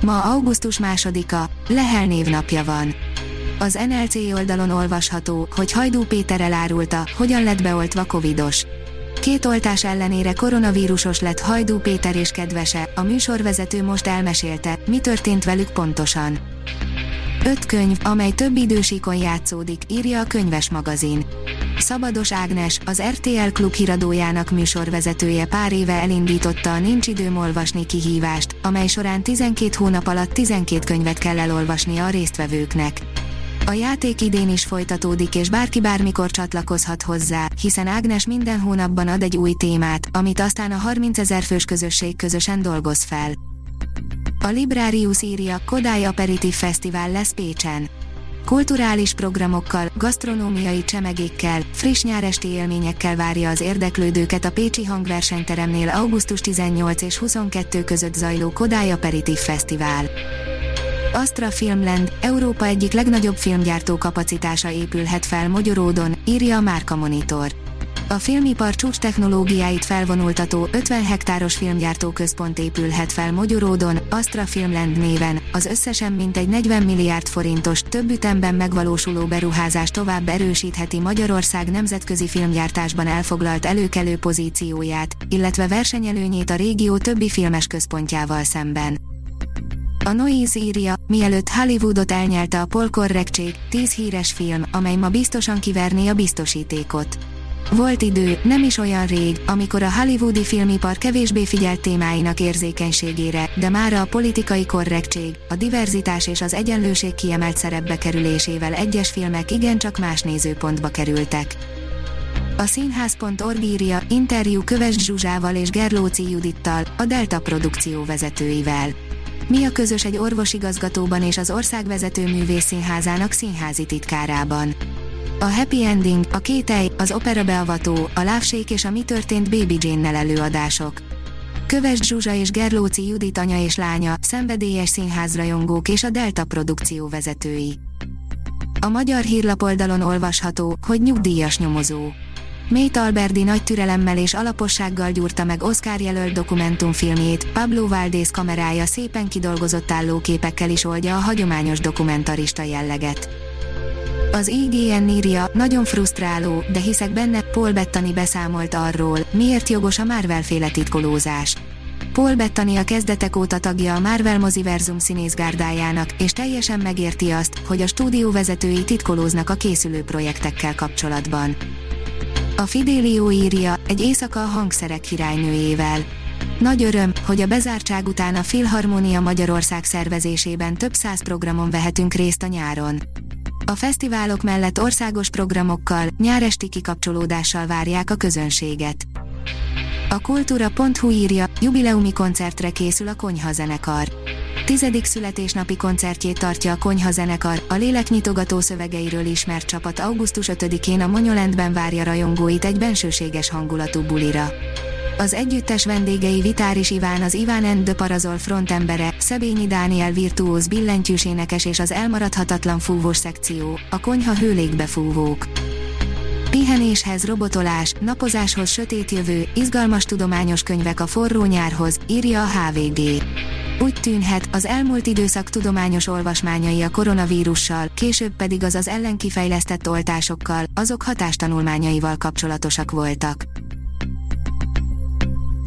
Ma augusztus másodika, Lehel névnapja van. Az NLC oldalon olvasható, hogy Hajdú Péter elárulta, hogyan lett beoltva covidos. Két oltás ellenére koronavírusos lett Hajdú Péter és kedvese, a műsorvezető most elmesélte, mi történt velük pontosan. Öt könyv, amely több idősíkon játszódik, írja a könyves magazin. Szabados Ágnes, az RTL Klub híradójának műsorvezetője pár éve elindította a Nincs időm olvasni kihívást, amely során 12 hónap alatt 12 könyvet kell elolvasni a résztvevőknek. A játék idén is folytatódik és bárki bármikor csatlakozhat hozzá, hiszen Ágnes minden hónapban ad egy új témát, amit aztán a 30 ezer fős közösség közösen dolgoz fel. A Librarius írja, Kodály Aperitív Fesztivál lesz Pécsen. Kulturális programokkal, gasztronómiai csemegékkel, friss nyáresti élményekkel várja az érdeklődőket a Pécsi Hangversenyteremnél augusztus 18 és 22 között zajló Kodály Aperitív Fesztivál. Astra Filmland, Európa egyik legnagyobb filmgyártó kapacitása épülhet fel Magyaródon, írja a Márka Monitor. A filmipar csúcs technológiáit felvonultató 50 hektáros filmgyártó központ épülhet fel Magyaródon, Astra Filmland néven, az összesen mintegy 40 milliárd forintos, több ütemben megvalósuló beruházás tovább erősítheti Magyarország nemzetközi filmgyártásban elfoglalt előkelő pozícióját, illetve versenyelőnyét a régió többi filmes központjával szemben. A Noise írja, mielőtt Hollywoodot elnyelte a polkorrektség, 10 híres film, amely ma biztosan kiverné a biztosítékot. Volt idő, nem is olyan rég, amikor a hollywoodi filmipar kevésbé figyelt témáinak érzékenységére, de mára a politikai korrektség, a diverzitás és az egyenlőség kiemelt szerepbe kerülésével egyes filmek igencsak más nézőpontba kerültek. A színház.org írja, interjú Köves Zsuzsával és Gerlóci Judittal, a Delta produkció vezetőivel. Mi a közös egy orvosigazgatóban és az ország vezető művészszínházának színházi titkárában? A Happy Ending, a Kétej, az Opera Beavató, a Lávsék és a Mi történt Baby Jane-nel előadások. Köves Zsuzsa és Gerlóci Judit anya és lánya, szenvedélyes színházrajongók és a Delta produkció vezetői. A magyar hírlapoldalon olvasható, hogy nyugdíjas nyomozó. Mély Alberdi nagy türelemmel és alapossággal gyúrta meg Oscar jelölt dokumentumfilmjét, Pablo Valdés kamerája szépen kidolgozott állóképekkel is oldja a hagyományos dokumentarista jelleget. Az IGN írja, nagyon frusztráló, de hiszek benne, Paul Bettany beszámolt arról, miért jogos a Marvel féle titkolózás. Paul Bettany a kezdetek óta tagja a Marvel moziverzum színészgárdájának, és teljesen megérti azt, hogy a stúdió vezetői titkolóznak a készülő projektekkel kapcsolatban. A Fidelio írja, egy éjszaka a hangszerek királynőjével. Nagy öröm, hogy a bezártság után a Filharmonia Magyarország szervezésében több száz programon vehetünk részt a nyáron. A fesztiválok mellett országos programokkal, nyáresti kikapcsolódással várják a közönséget. A kultúra.hu írja, jubileumi koncertre készül a Konyha zenekar. Tizedik születésnapi koncertjét tartja a Konyha zenekar, a léleknyitogató szövegeiről ismert csapat augusztus 5-én a Monyolendben várja rajongóit egy bensőséges hangulatú bulira. Az együttes vendégei Vitáris Iván az Iván and the Parazol frontembere, Szebényi Dániel virtuóz billentyűs énekes és az elmaradhatatlan fúvós szekció, a konyha hőlékbefúvók. Pihenéshez robotolás, napozáshoz sötét jövő, izgalmas tudományos könyvek a forró nyárhoz, írja a HVG. Úgy tűnhet, az elmúlt időszak tudományos olvasmányai a koronavírussal, később pedig az az ellenkifejlesztett oltásokkal, azok hatástanulmányaival kapcsolatosak voltak.